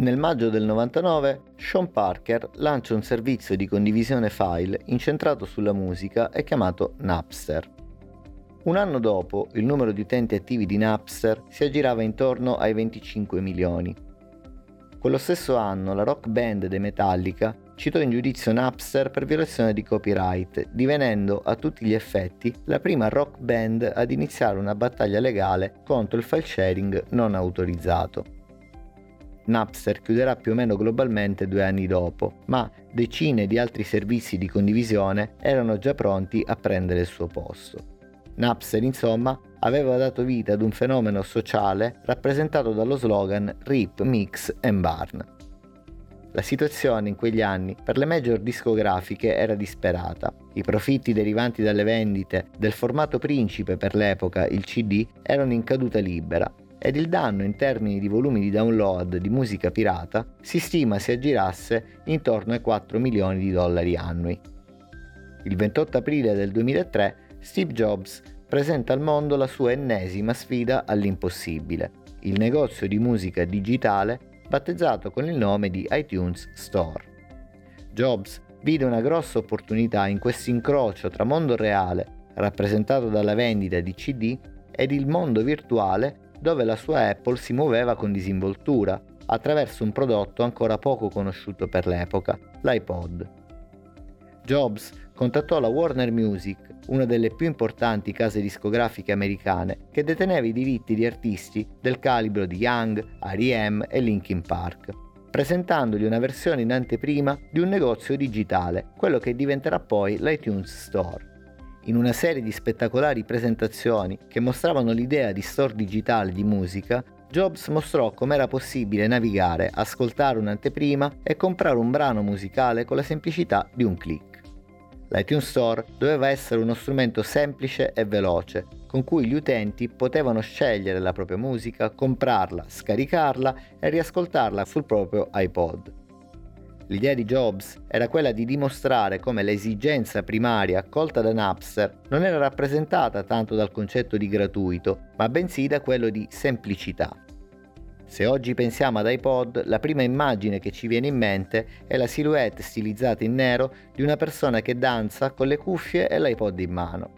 Nel maggio del 99 Sean Parker lancia un servizio di condivisione file incentrato sulla musica e chiamato Napster. Un anno dopo il numero di utenti attivi di Napster si aggirava intorno ai 25 milioni. Quello stesso anno la rock band dei Metallica citò in giudizio Napster per violazione di copyright, divenendo a tutti gli effetti la prima rock band ad iniziare una battaglia legale contro il file sharing non autorizzato. Napster chiuderà più o meno globalmente due anni dopo, ma decine di altri servizi di condivisione erano già pronti a prendere il suo posto. Napster, insomma, aveva dato vita ad un fenomeno sociale rappresentato dallo slogan Rip, Mix and Barn. La situazione in quegli anni per le major discografiche era disperata. I profitti derivanti dalle vendite del formato principe per l'epoca, il CD, erano in caduta libera ed il danno in termini di volumi di download di musica pirata si stima si aggirasse intorno ai 4 milioni di dollari annui. Il 28 aprile del 2003 Steve Jobs presenta al mondo la sua ennesima sfida all'impossibile, il negozio di musica digitale battezzato con il nome di iTunes Store. Jobs vide una grossa opportunità in questo incrocio tra mondo reale, rappresentato dalla vendita di CD, ed il mondo virtuale dove la sua Apple si muoveva con disinvoltura attraverso un prodotto ancora poco conosciuto per l'epoca, l'iPod. Jobs contattò la Warner Music, una delle più importanti case discografiche americane, che deteneva i diritti di artisti del calibro di Young, R.E.M. e Linkin Park, presentandogli una versione in anteprima di un negozio digitale, quello che diventerà poi l'iTunes Store. In una serie di spettacolari presentazioni che mostravano l'idea di store digitale di musica, Jobs mostrò come era possibile navigare, ascoltare un'anteprima e comprare un brano musicale con la semplicità di un click l'iTunes Store doveva essere uno strumento semplice e veloce, con cui gli utenti potevano scegliere la propria musica, comprarla, scaricarla e riascoltarla sul proprio iPod. L'idea di Jobs era quella di dimostrare come l'esigenza primaria accolta da Napster non era rappresentata tanto dal concetto di gratuito, ma bensì da quello di semplicità. Se oggi pensiamo ad iPod, la prima immagine che ci viene in mente è la silhouette stilizzata in nero di una persona che danza con le cuffie e l'iPod in mano.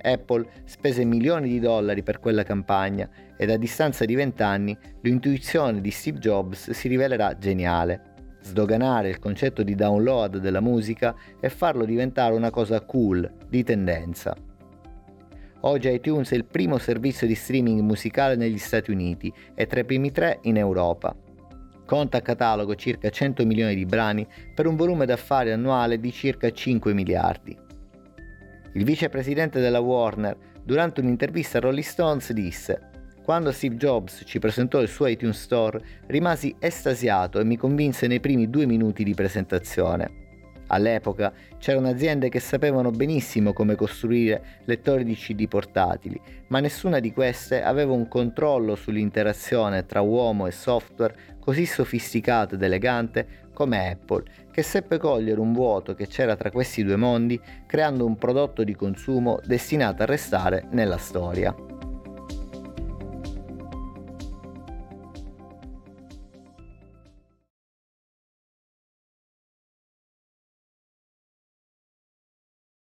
Apple spese milioni di dollari per quella campagna ed a distanza di vent'anni l'intuizione di Steve Jobs si rivelerà geniale. Sdoganare il concetto di download della musica e farlo diventare una cosa cool, di tendenza. Oggi iTunes è il primo servizio di streaming musicale negli Stati Uniti e tra i primi tre in Europa. Conta a catalogo circa 100 milioni di brani per un volume d'affari annuale di circa 5 miliardi. Il vicepresidente della Warner, durante un'intervista a Rolling Stones, disse quando Steve Jobs ci presentò il suo iTunes Store, rimasi estasiato e mi convinse nei primi due minuti di presentazione. All'epoca c'erano aziende che sapevano benissimo come costruire lettori di CD portatili, ma nessuna di queste aveva un controllo sull'interazione tra uomo e software così sofisticato ed elegante come Apple, che seppe cogliere un vuoto che c'era tra questi due mondi creando un prodotto di consumo destinato a restare nella storia.